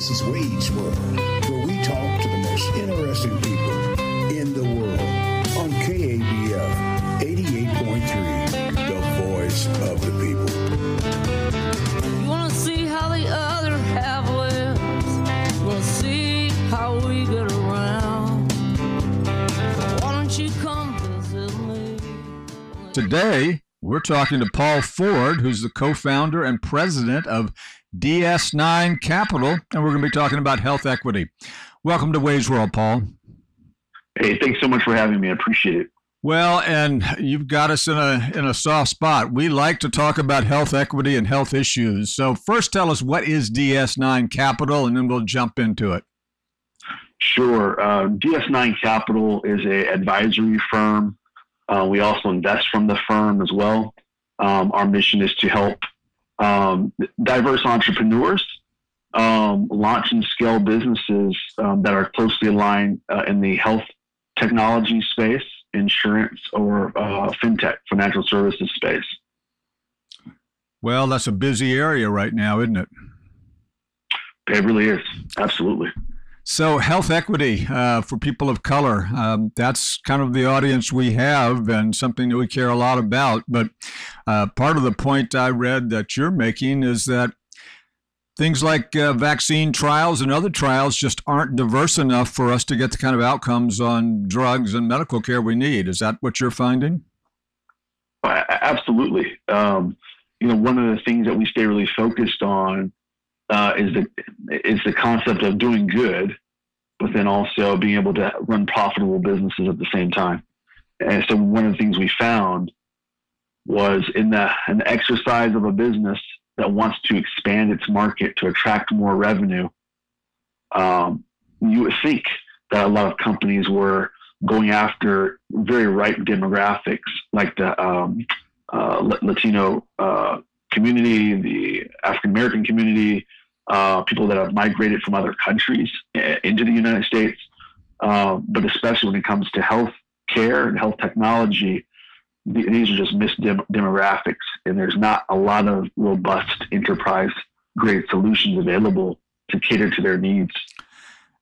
This is Wade's World, where we talk to the most interesting people in the world on KABF 88.3, the voice of the people. You wanna see how the other half lives? You wanna see how we get around? Why don't you come visit me? Today, we're talking to Paul Ford, who's the co founder and president of DS9 Capital, and we're going to be talking about health equity. Welcome to Wade's World, Paul. Hey, thanks so much for having me. I appreciate it. Well, and you've got us in a in a soft spot. We like to talk about health equity and health issues. So first tell us what is DS9 Capital and then we'll jump into it. Sure. Uh, DS9 Capital is a advisory firm. Uh, we also invest from the firm as well. Um, our mission is to help um, diverse entrepreneurs um, launch and scale businesses um, that are closely aligned uh, in the health technology space, insurance, or uh, fintech, financial services space. Well, that's a busy area right now, isn't it? It really is. Absolutely. So, health equity uh, for people of color, um, that's kind of the audience we have and something that we care a lot about. But uh, part of the point I read that you're making is that things like uh, vaccine trials and other trials just aren't diverse enough for us to get the kind of outcomes on drugs and medical care we need. Is that what you're finding? Absolutely. Um, you know, one of the things that we stay really focused on uh, is the is the concept of doing good, but then also being able to run profitable businesses at the same time. And so, one of the things we found was in the the exercise of a business that wants to expand its market to attract more revenue. Um, you would think that a lot of companies were going after very ripe demographics like the um, uh, Latino uh, community, the African American community, uh, people that have migrated from other countries eh, into the United States. Uh, but especially when it comes to health care and health technology, these are just missed dem- demographics, and there's not a lot of robust enterprise grade solutions available to cater to their needs.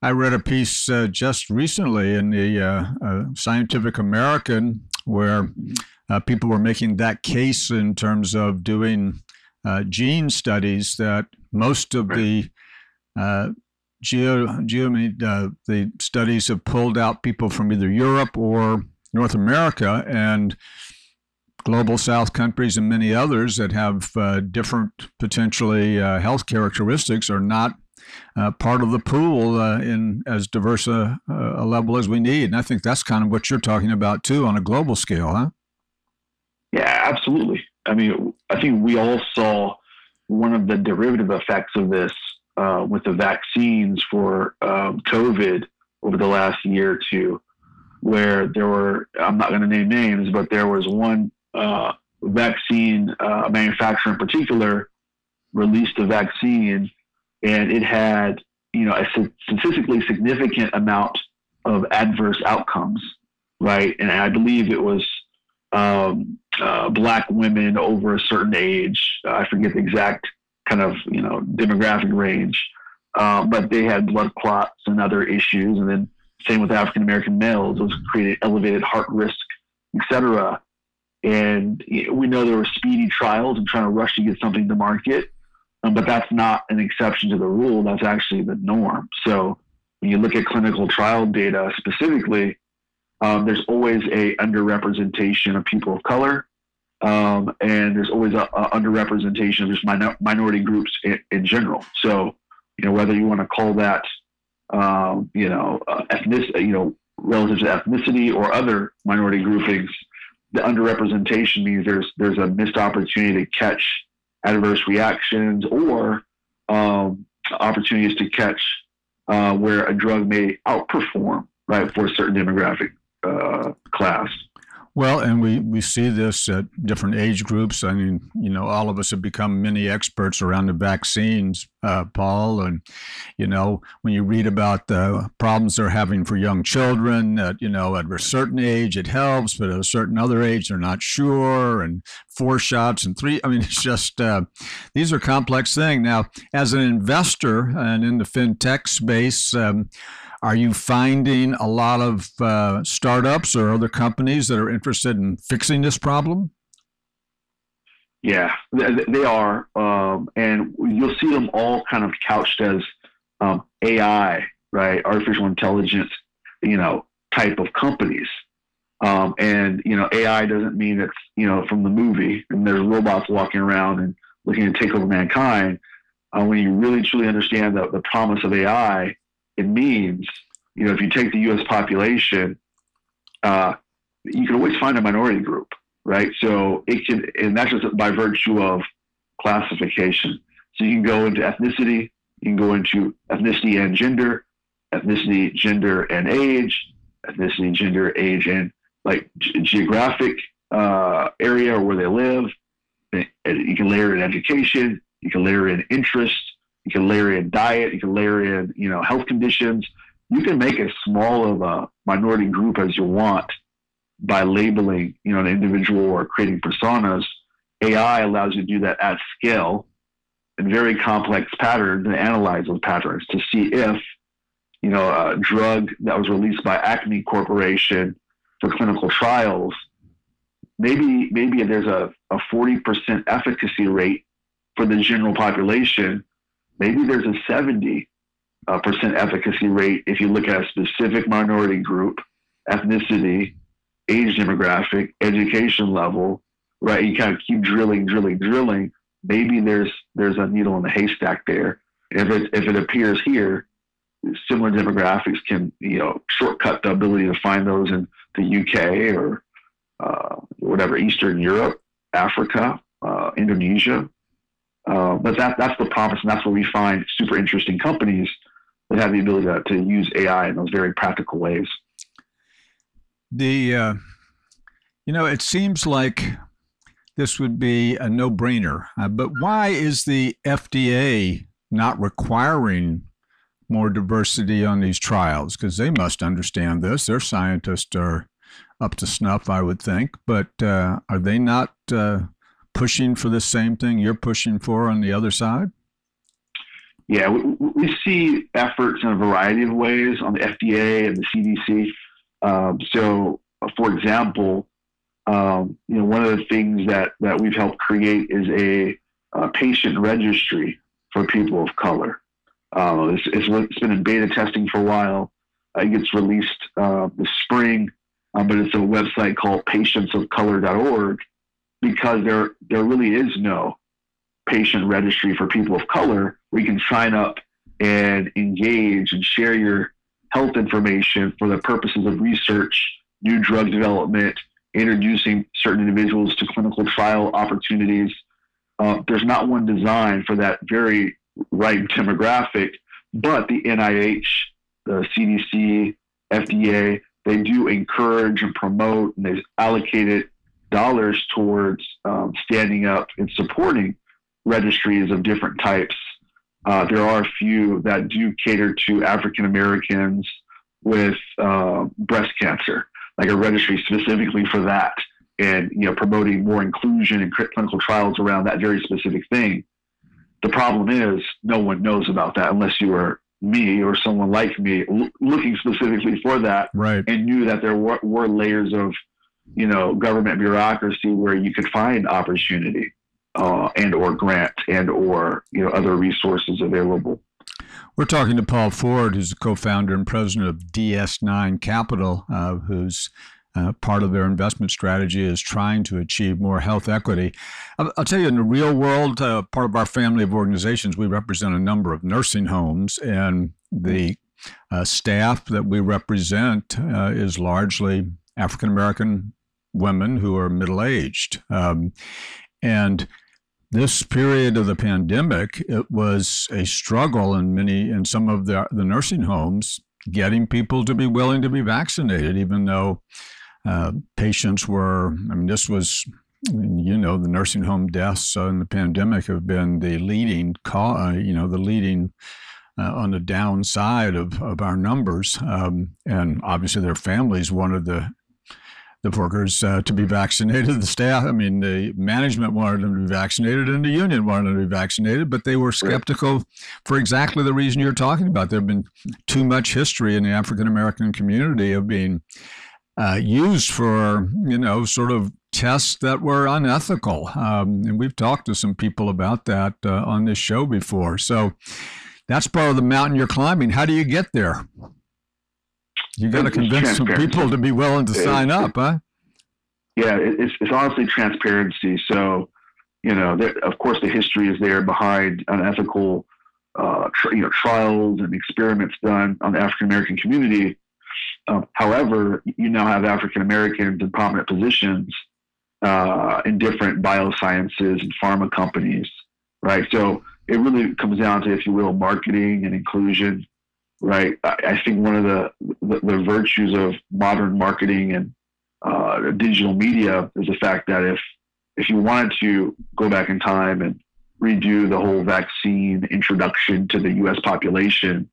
I read a piece uh, just recently in the uh, uh, Scientific American where uh, people were making that case in terms of doing uh, gene studies that most of the uh, geo, geo the studies have pulled out people from either Europe or North America and global south countries and many others that have uh, different potentially uh, health characteristics are not uh, part of the pool uh, in as diverse a, a, level as we need. And I think that's kind of what you're talking about too on a global scale, huh? Yeah, absolutely. I mean, I think we all saw one of the derivative effects of this uh, with the vaccines for um, COVID over the last year or two, where there were, I'm not going to name names, but there was one uh, vaccine uh, manufacturer in particular released a vaccine and it had, you know, a statistically significant amount of adverse outcomes, right? And I believe it was um, uh, black women over a certain age. I forget the exact kind of you know demographic range, um, but they had blood clots and other issues. And then same with African American males, was created elevated heart risk, etc. And we know there were speedy trials and trying to rush to get something to market, um, but that's not an exception to the rule. That's actually the norm. So when you look at clinical trial data specifically, um, there's always a underrepresentation of people of color, um, and there's always a, a underrepresentation of just minor, minority groups in, in, general. So, you know, whether you want to call that, um, you know, uh, ethnic, you know, relative to ethnicity or other minority groupings, the underrepresentation means there's there's a missed opportunity to catch adverse reactions or um, opportunities to catch uh, where a drug may outperform right for a certain demographic uh, class. Well, and we, we see this at different age groups. I mean, you know, all of us have become mini experts around the vaccines, uh, Paul. And, you know, when you read about the problems they're having for young children, at, you know, at a certain age it helps, but at a certain other age they're not sure. And four shots and three, I mean, it's just, uh, these are complex things. Now, as an investor and in the fintech space, um, are you finding a lot of uh, startups or other companies that are interested in fixing this problem? Yeah, they are, um, and you'll see them all kind of couched as um, AI, right? Artificial intelligence, you know, type of companies. Um, and you know, AI doesn't mean it's you know from the movie and there's robots walking around and looking to take over mankind. Uh, when you really truly understand the, the promise of AI, it means, you know, if you take the U.S. population, uh, you can always find a minority group, right? So it can, and that's just by virtue of classification. So you can go into ethnicity, you can go into ethnicity and gender, ethnicity, gender, and age, ethnicity, gender, age, and like g- geographic uh, area or where they live. You can layer in education, you can layer in interest, you can layer in diet. You can layer in, you know, health conditions. You can make as small of a minority group as you want by labeling, you know, an individual or creating personas. AI allows you to do that at scale in very complex patterns and analyze those patterns to see if, you know, a drug that was released by Acme Corporation for clinical trials, maybe maybe there's a, a 40% efficacy rate for the general population, maybe there's a 70 uh, percent efficacy rate if you look at a specific minority group, ethnicity, age demographic, education level, right? You kind of keep drilling, drilling, drilling. Maybe there's there's a needle in the haystack there. If it if it appears here, similar demographics can you know shortcut the ability to find those in the UK or uh, whatever Eastern Europe, Africa, uh, Indonesia, uh, but that, that's the promise, and that's where we find super interesting companies that have the ability to, to use AI in those very practical ways. The, uh, you know, it seems like this would be a no brainer, uh, but why is the FDA not requiring more diversity on these trials? Because they must understand this. Their scientists are up to snuff, I would think, but uh, are they not? Pushing for the same thing you're pushing for on the other side? Yeah, we, we see efforts in a variety of ways on the FDA and the CDC. Um, so, for example, um, you know, one of the things that, that we've helped create is a, a patient registry for people of color. Uh, it's, it's been in beta testing for a while. Uh, it gets released uh, this spring, uh, but it's a website called patientsofcolor.org because there there really is no patient registry for people of color where you can sign up and engage and share your health information for the purposes of research, new drug development, introducing certain individuals to clinical trial opportunities. Uh, there's not one designed for that very right demographic, but the NIH, the CDC, FDA, they do encourage and promote, and they've allocated dollars towards um, standing up and supporting registries of different types. Uh, there are a few that do cater to African Americans with uh, breast cancer, like a registry specifically for that, and you know promoting more inclusion in clinical trials around that very specific thing. The problem is no one knows about that unless you are me or someone like me looking specifically for that right. and knew that there were, were layers of you know, government bureaucracy where you could find opportunity uh, and or grant and or you know other resources available. We're talking to Paul Ford, who's the co-founder and president of DS9 Capital, uh, who's uh, part of their investment strategy is trying to achieve more health equity. I'll, I'll tell you, in the real world, uh, part of our family of organizations, we represent a number of nursing homes, and the uh, staff that we represent uh, is largely African American women who are middle aged. Um, and this period of the pandemic, it was a struggle in many, in some of the, the nursing homes, getting people to be willing to be vaccinated, even though uh, patients were, I mean, this was, you know, the nursing home deaths in the pandemic have been the leading, cause, uh, you know, the leading uh, on the downside of, of our numbers. Um, and obviously, their families wanted the the workers uh, to be vaccinated. The staff, I mean, the management wanted them to be vaccinated, and the union wanted them to be vaccinated, but they were skeptical for exactly the reason you're talking about. There have been too much history in the African American community of being uh, used for, you know, sort of tests that were unethical. Um, and we've talked to some people about that uh, on this show before. So that's part of the mountain you're climbing. How do you get there? You got to convince some people to be willing to sign up, huh? Yeah, it's, it's honestly transparency. So, you know, there, of course, the history is there behind unethical, uh, tr- you know, trials and experiments done on the African American community. Uh, however, you now have African Americans in prominent positions uh, in different biosciences and pharma companies, right? So it really comes down to, if you will, marketing and inclusion right? I, I think one of the, the, the virtues of modern marketing and uh, digital media is the fact that if if you wanted to go back in time and redo the whole vaccine introduction to the U.S. population,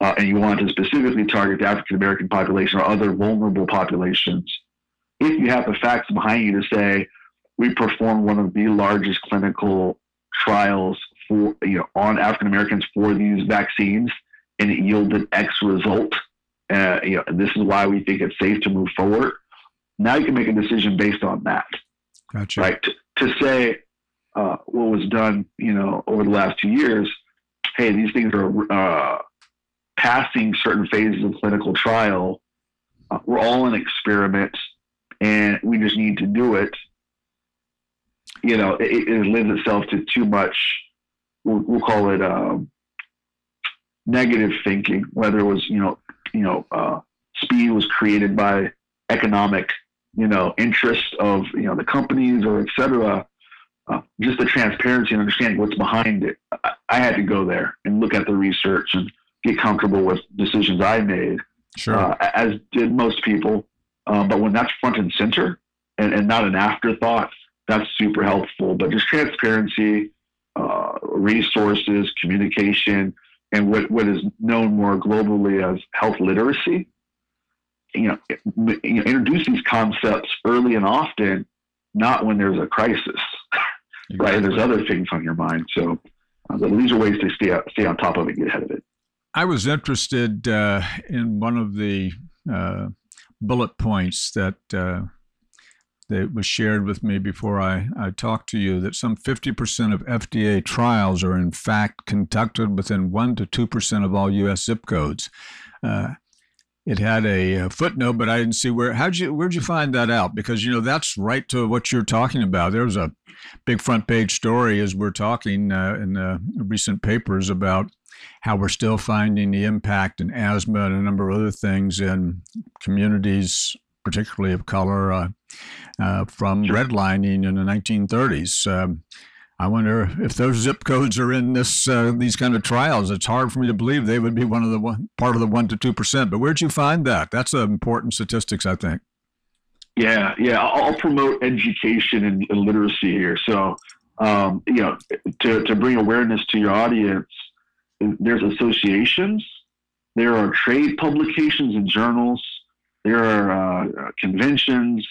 uh, and you wanted to specifically target the African American population or other vulnerable populations, if you have the facts behind you to say we performed one of the largest clinical trials for you know on African Americans for these vaccines and it yielded X result. Uh, you know, this is why we think it's safe to move forward. Now you can make a decision based on that. Gotcha. Right. To, to say uh, what was done, you know, over the last two years, hey, these things are uh, passing certain phases of clinical trial. Uh, we're all in experiments, and we just need to do it. You know, it, it lends itself to too much. We'll, we'll call it um, negative thinking, whether it was, you know, you know, uh, speed was created by economic, you know, interest of, you know, the companies or et cetera. Uh, just the transparency and understanding what's behind it. I, I, had to go there and look at the research and get comfortable with decisions I made, sure. uh, as did most people. Uh, but when that's front and center and, and not an afterthought, that's super helpful. But just transparency, uh, resources, communication, and what, what is known more globally as health literacy. You know, you know, introduce these concepts early and often, not when there's a crisis, exactly. right? There's other things on your mind. So uh, these are ways to stay stay on top of it, get ahead of it. I was interested uh, in one of the uh, bullet points that uh, that was shared with me before I, I talked to you that some 50% of FDA trials are in fact conducted within 1 to 2% of all U.S. zip codes. Uh, it had a, footnote, but I didn't see where. How'd you where'd you find that out? Because you know that's right to what you're talking about. There was a big front page story as we're talking uh, in the recent papers about how we're still finding the impact in asthma and a number of other things in communities particularly of color, uh, uh, from redlining in the 1930s. Um, I wonder if those zip codes are in this uh, these kind of trials. It's hard for me to believe they would be one of the one, part of the one to two percent. But where'd you find that? That's an important statistics, I think. Yeah, yeah. I'll promote education and, and literacy here. So, um, you know, to to bring awareness to your audience, there's associations, there are trade publications and journals, there are uh, conventions,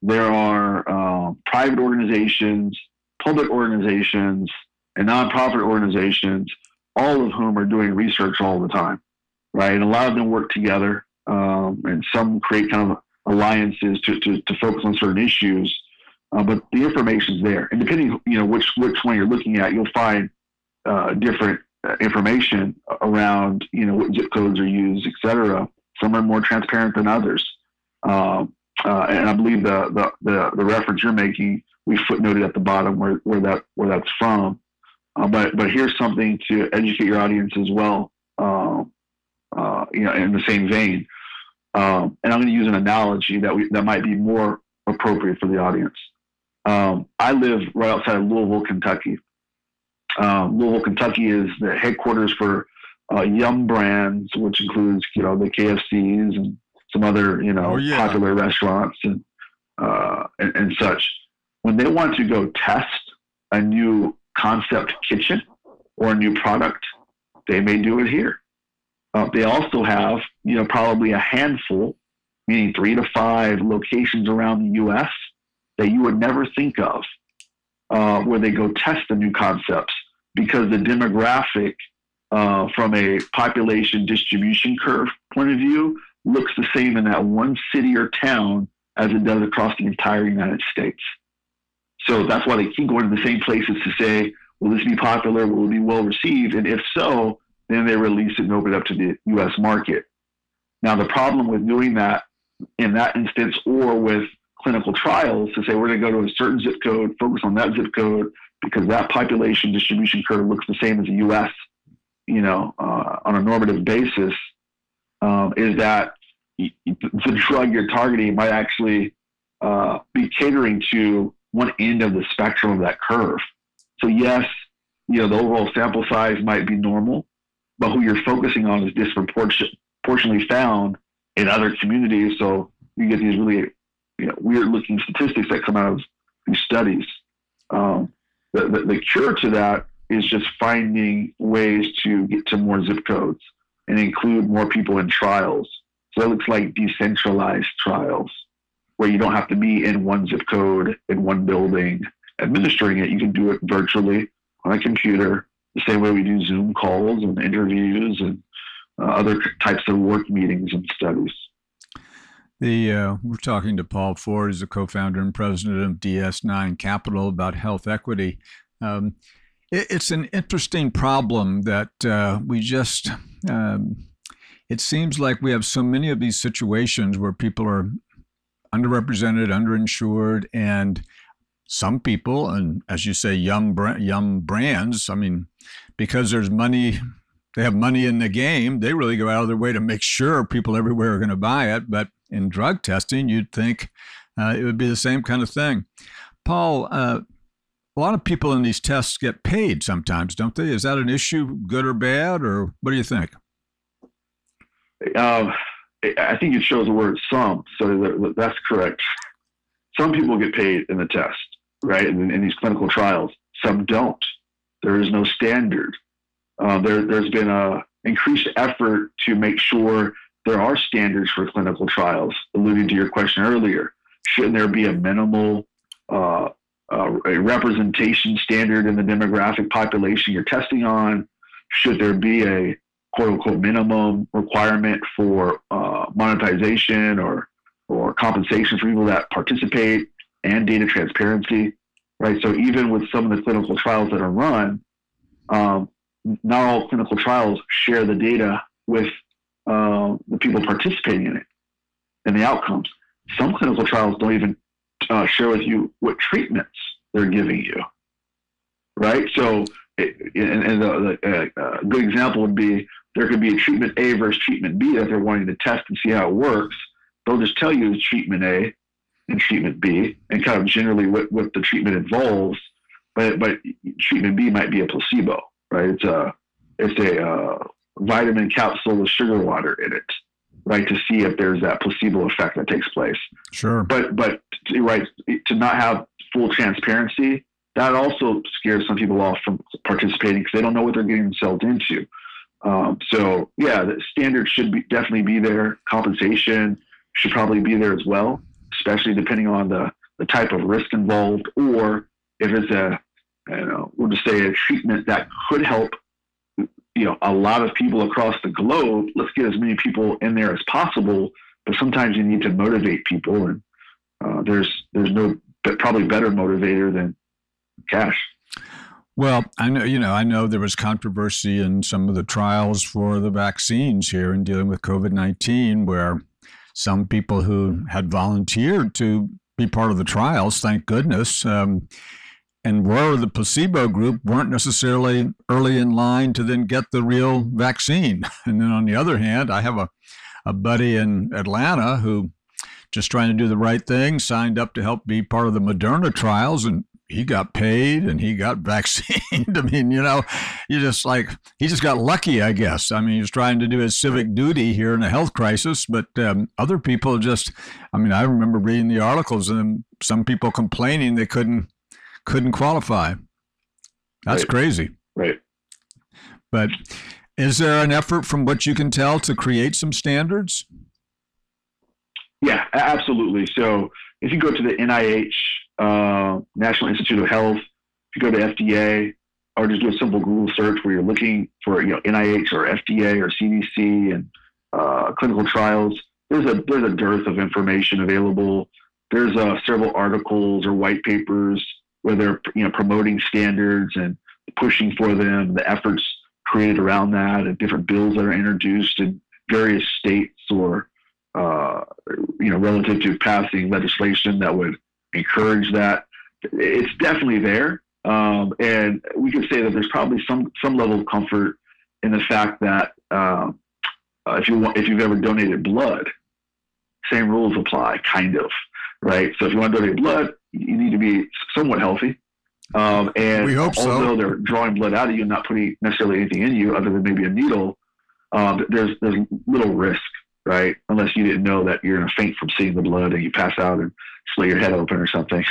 there are uh, private organizations, public organizations, and nonprofit organizations, all of whom are doing research all the time, right? And a lot of them work together, um, and some create kind of alliances to, to, to focus on certain issues. Uh, but the information's there, and depending, you know, which which one you're looking at, you'll find uh, different uh, information around, you know, what zip codes are used, et cetera. Some are more transparent than others. Um, uh, and I believe the, the, the, the, reference you're making, we footnoted at the bottom where, where, that, where that's from. Uh, but, but here's something to educate your audience as well, um, uh, you know, in the same vein. Um, and I'm going to use an analogy that, we, that might be more appropriate for the audience. Um, I live right outside of Louisville, Kentucky. Um, Louisville, Kentucky is the headquarters for uh, Yum Brands, which includes you know the KFCs and some other you know Oh, yeah. popular restaurants and, uh, and and such. When they want to go test a new concept kitchen or a new product, they may do it here. Uh, they also have you know probably a handful, meaning three to five locations around the U.S. that you would never think of, uh, where they go test the new concepts because the demographic uh, from a population distribution curve point of view looks the same in that one city or town as it does across the entire United States. So that's why they keep going to the same places to say, will this be popular? Will it be well received? And if so, then they release it and open it up to the US market. Now, the problem with doing that in that instance or with clinical trials to say we're going to go to a certain zip code, focus on that zip code because that population distribution curve looks the same as the US, you know, uh, on a normative basis, um, is that the drug you're targeting might actually uh, be catering to one end of the spectrum of that curve. So yes, you know, the overall sample size might be normal, but who you're focusing on is disproportionately found in other communities. So you get these really you know, weird looking statistics that come out of these studies. Um, the, the, the cure to that is just finding ways to get to more zip codes and include more people in trials. So that looks like decentralized trials where you don't have to be in one zip code in one building administering it. You can do it virtually on a computer, the same way we do Zoom calls and interviews and uh, other types of work meetings and studies. The uh, we're talking to Paul Ford, who's the co-founder and president of DS9 Capital about health equity. Um, it, it's an interesting problem that uh, we just. Um, it seems like we have so many of these situations where people are underrepresented, underinsured, and some people, and as you say, young Yum Brands. I mean, because there's money they have money in the game, they really go out of their way to make sure people everywhere are going to buy it. But in drug testing, you'd think uh, it would be the same kind of thing. Paul, uh, a lot of people in these tests get paid sometimes, don't they? Is that an issue, good or bad, or what do you think? Um, I think it shows the word some, so that's correct. Some people get paid in the test, right? In, in these clinical trials, some don't. There is no standard. Uh, there, has been a increased effort to make sure there are standards for clinical trials. Alluding to your question earlier, shouldn't there be a minimal uh, uh, a representation standard in the demographic population you're testing on? Should there be a quote unquote minimum requirement for uh, monetization or or compensation for people that participate and data transparency? Right. So even with some of the clinical trials that are run, um, not all clinical trials share the data with uh, the people participating in it and the outcomes. Some clinical trials don't even uh, share with you what treatments they're giving you, right? So, and, and the, the, uh, a good example would be there could be a treatment A versus treatment B that they're wanting to test and see how it works. They'll just tell you treatment A and treatment B and kind of generally what, what the treatment involves, but, but treatment B might be a placebo right? It's a it's a uh, vitamin capsule with sugar water in it, right? To see if there's that placebo effect that takes place. Sure. But but right to not have full transparency that also scares some people off from participating because they don't know what they're getting themselves into. Um, so yeah, the standards should be definitely be there. Compensation should probably be there as well, especially depending on the the type of risk involved or if it's a you know, we'll just say a treatment that could help, you know, a lot of people across the globe. Let's get as many people in there as possible. But sometimes you need to motivate people, and uh, there's there's no probably better motivator than cash. Well, I know you know I know there was controversy in some of the trials for the vaccines here in dealing with COVID nineteen, where some people who had volunteered to be part of the trials, thank goodness. Um, and were the placebo group weren't necessarily early in line to then get the real vaccine. And then on the other hand, I have a, a buddy in Atlanta who just trying to do the right thing, signed up to help be part of the Moderna trials, and he got paid and he got vaccinated. I mean, you know, you just like he just got lucky, I guess. I mean, he was trying to do his civic duty here in a health crisis, but um, other people just. I mean, I remember reading the articles and some people complaining they couldn't couldn't qualify. That's Right. crazy. Right. But is there an effort, from what you can tell, to create some standards? Yeah, absolutely. So if you go to the NIH, uh, National Institute of Health, if you go to FDA, or just do a simple Google search where you're looking for you know NIH or FDA or CDC and uh, clinical trials, there's a there's a dearth of information available. There's uh, several articles or white papers where they're you know promoting standards and pushing for them, the efforts created around that, and different bills that are introduced in various states or uh, you know, relative to passing legislation that would encourage that. It's definitely there, um, and we could say that there's probably some some level of comfort in the fact that um, uh, if you want, if you've ever donated blood, same rules apply, kind of, right? So if you want to donate blood, you need to be somewhat healthy. Um, and We hope so. although they're drawing blood out of you and not putting necessarily anything in you other than maybe a needle, um, there's there's little risk, right? Unless you didn't know that you're going to faint from seeing the blood and you pass out and split your head open or something.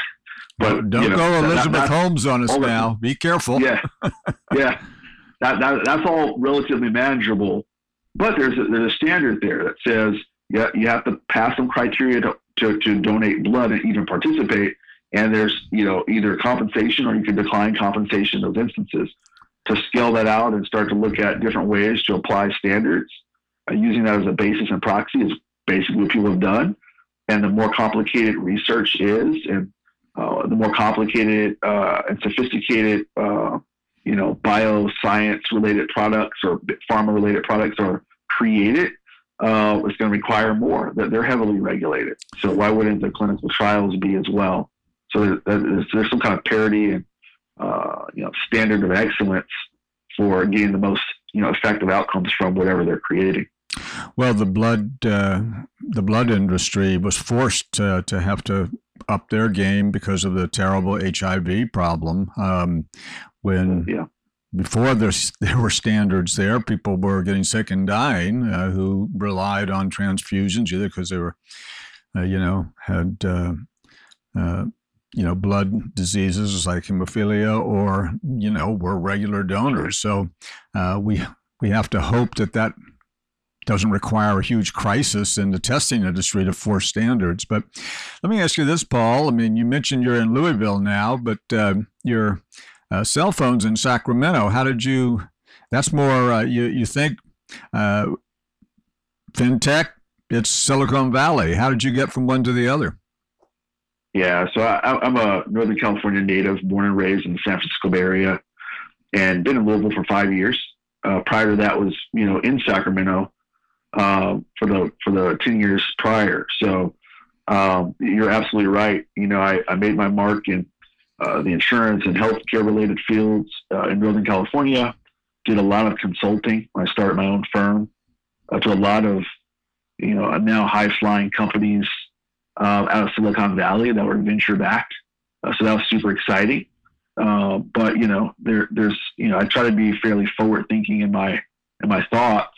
But Don't you know, go that- that- Elizabeth Holmes on us now. Be careful. yeah, yeah. That, that that's all relatively manageable, but there's a, there's a standard there that says yeah you have to pass some criteria to, to, to donate blood and even participate, and there's you know either compensation or you can decline compensation in those instances. To scale that out and start to look at different ways to apply standards, uh, using that as a basis and proxy is basically what people have done. And the more complicated research is, and uh, the more complicated uh, and sophisticated, uh, you know, bioscience related products or pharma related products are created, uh, it's going to require more. That they're heavily regulated. So why wouldn't the clinical trials be as well? So there's, there's some kind of parity and uh, you know standard of excellence for getting the most you know effective outcomes from whatever they're creating. Well, the blood uh, the blood industry was forced uh, to have to up their game because of the terrible HIV problem. Um, when Yeah. Before there there were standards there, people were getting sick and dying uh, who relied on transfusions either because they were, uh, you know, had uh, uh, you know blood diseases like hemophilia or you know were regular donors. So uh, we we have to hope that that doesn't require a huge crisis in the testing industry to force standards. But let me ask you this, Paul. I mean, you mentioned you're in Louisville now, but uh, your uh, cell phones in Sacramento. How did you? That's more. Uh, you you think uh, fintech? It's Silicon Valley. How did you get from one to the other? Yeah, so I, I'm a Northern California native, born and raised in the San Francisco Bay Area, and been in Louisville for five years. Uh, prior to that, was you know in Sacramento uh, for the for the ten years prior. So um, you're absolutely right. You know, I, I made my mark in uh, the insurance and healthcare related fields uh, in Northern California. Did a lot of consulting when I started my own firm uh, to a lot of you know now high flying companies uh, out of Silicon Valley that were venture backed. Uh, so that was super exciting. But you know, there, there's you know, I try to be fairly forward thinking in my in my thoughts,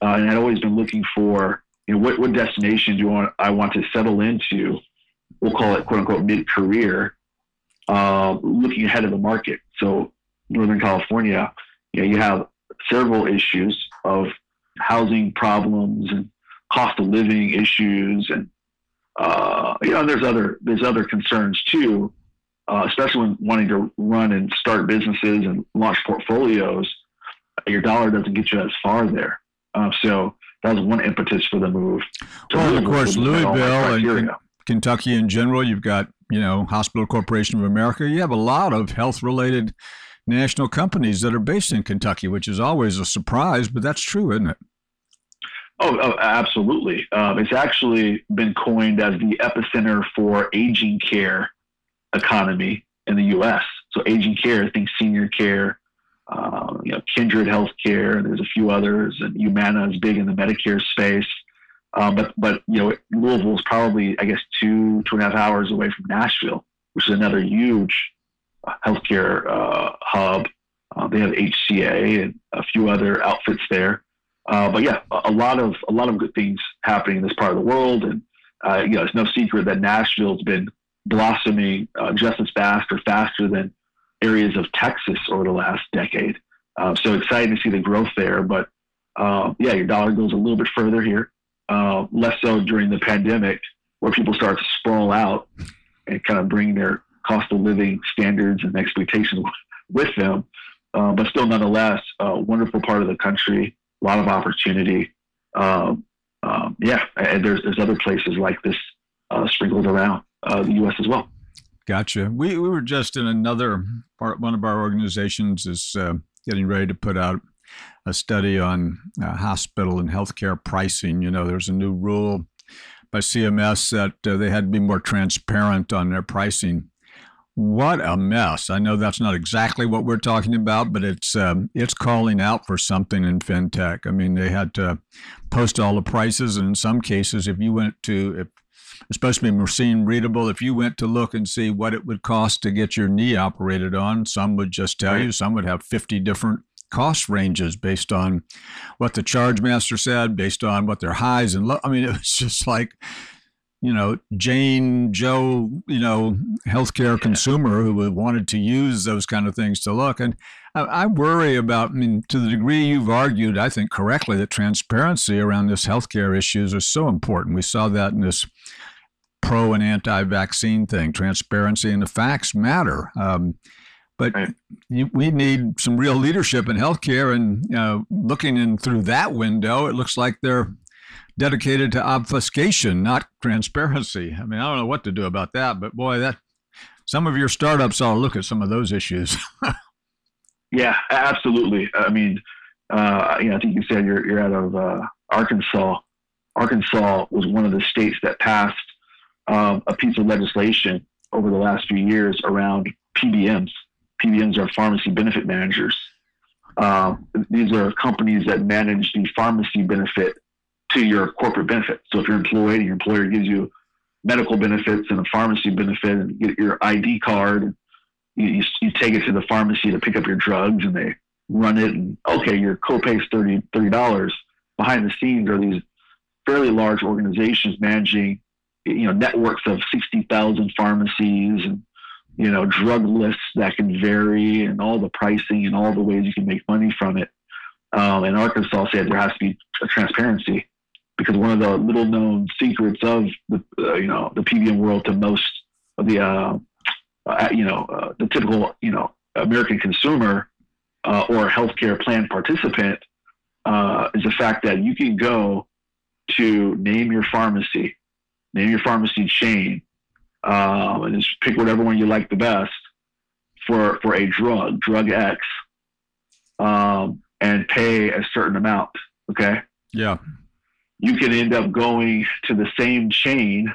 and I'd always been looking for you know what what destination do you want I want to settle into. We'll call it quote unquote mid career, uh, looking ahead of the market. So Northern California, you know, you have several issues of housing problems and cost of living issues and uh, you know, there's other there's other concerns too, uh, especially when wanting to run and start businesses and launch portfolios. Your dollar doesn't get you as far there. Uh, so that was one impetus for the move. Well, of course, to meet all my Louisville and-. Kentucky in general. You've got you know Hospital Corporation of America. You have a lot of health related national companies that are based in Kentucky, which is always a surprise, but that's true, isn't it? Oh, oh absolutely. Um, it's actually been coined as the epicenter for aging care economy in the U.S. So aging care, I think senior care, uh, you know, Kindred Healthcare. There's a few others, and Humana is big in the Medicare space. Um, but but you know, Louisville is probably I guess two two and a half hours away from Nashville, which is another huge healthcare uh, hub. Uh, they have HCA and a few other outfits there. Uh, but yeah, a, lot of a lot of good things happening in this part of the world, and uh, you know, it's no secret that Nashville's been blossoming uh, just as fast or faster than areas of Texas over the last decade. Uh, so excited to see the growth there. But uh, yeah, your dollar goes a little bit further here, uh, less so during the pandemic, where people start to sprawl out and kind of bring their cost of living standards and expectations with them. Uh, but still, nonetheless, a wonderful part of the country, a lot of opportunity. Um, um, yeah, and there's there's other places like this uh, sprinkled around uh, the U.S. as well. Gotcha. We we were just in another part. One of our organizations is uh, getting ready to put out a study on uh, hospital and healthcare pricing. You know, there's a new rule by CMS that uh, they had to be more transparent on their pricing. What a mess! I know that's not exactly what we're talking about, but it's um, it's calling out for something in fintech. I mean, they had to post all the prices, and in some cases, if you went to if it's supposed to be machine readable. If you went to look and see what it would cost to get your knee operated on, some would just tell right. you. Some would have 50 different cost ranges based on what the charge master said, based on what their highs and low. I mean, it was just like, you know, Jane, Joe, you know, healthcare consumer who wanted to use those kind of things to look. And I, I worry about, I mean, to the degree you've argued, I think correctly, that transparency around this healthcare issues is so important. We saw that in this pro and anti vaccine thing. Transparency and the facts matter. Um, but right. you, we need some real leadership in healthcare. And uh, looking in through that window, it looks like they're dedicated to obfuscation, not transparency. I mean, I don't know what to do about that, but boy, that some of your startups ought to look at some of those issues. yeah, absolutely. I mean, uh, you know, I think you said you're, you're out of uh, Arkansas. Arkansas was one of the states that passed um, a piece of legislation over the last few years around PBMs. PBMs are pharmacy benefit managers. Um, these are companies that manage the pharmacy benefit to your corporate benefit. So if you're employed and your employer gives you medical benefits and a pharmacy benefit and you get your ID card, you, you, you take it to the pharmacy to pick up your drugs and they run it and okay, your copay is 30 $30. Behind the scenes are these fairly large organizations managing you know networks of 60,000 pharmacies and you know drug lists that can vary and all the pricing and all the ways you can make money from it. Um, and Arkansas said there has to be transparency because one of the little known secrets of the uh, you know the PBM world to most of the uh, uh, you know uh, the typical you know American consumer uh, or healthcare plan participant uh, is the fact that you can go to name your pharmacy name your pharmacy chain, um, and just pick whatever one you like the best for for a drug, drug X, um, and pay a certain amount. Okay. Yeah. You can end up going to the same chain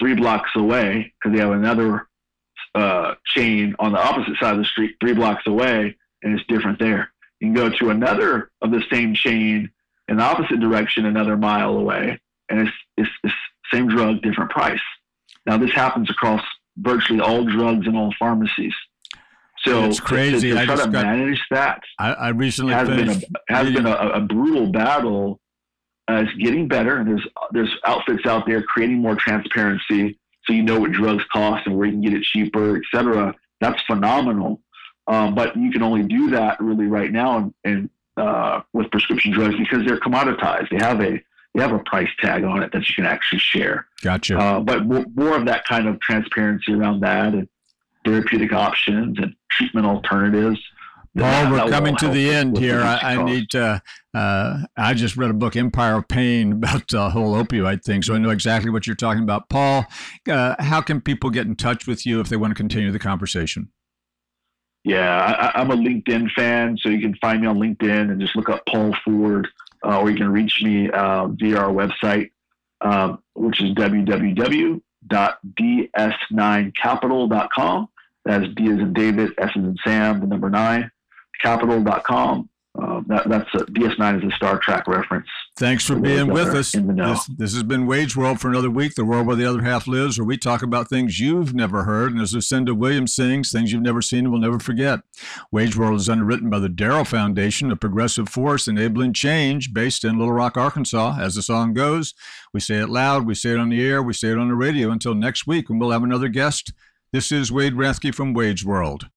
three blocks away because they have another uh, chain on the opposite side of the street, three blocks away, and it's different there. You can go to another of the same chain in the opposite direction, another mile away, and it's, it's, it's same drug, different price. Now, this happens across virtually all drugs and all pharmacies. So it's crazy. To, to try to manage that I, I recently has been a, has been a, a, brutal battle. Uh, it's getting better, there's there's outfits out there creating more transparency, so you know what drugs cost and where you can get it cheaper, et cetera. That's phenomenal. Um, but you can only do that really right now, and, and uh, with prescription drugs because they're commoditized. They have a you have a price tag on it that you can actually share. Gotcha. Uh, but more, more, of that kind of transparency around that and therapeutic options and treatment alternatives. Paul, we're coming to the end here. I, I, need to. Uh, I just read a book, Empire of Pain, about the whole opioid thing, so I know exactly what you're talking about. Paul, uh, how can people get in touch with you if they want to continue the conversation? Yeah, I, am a LinkedIn fan, so you can find me on LinkedIn and just look up Paul Ford uh, or you can reach me uh, via our website, um, which is www.ds9capital.com. That's D as in David, S as in Sam, the number nine, capital.com. Um, that, that's a, DS9 is a Star Trek reference. Thanks for being with us. in the know. This, this has been Wade's World for another week, the world where the other half lives, where we talk about things you've never heard. And as Lucinda Williams sings, things you've never seen and will never forget. Wade's World is underwritten by the Darrow Foundation, a progressive force enabling change based in Little Rock, Arkansas. As the song goes, we say it loud, we say it on the air, we say it on the radio. Until next week, when we'll have another guest. This is Wade Rathke from Wade's World.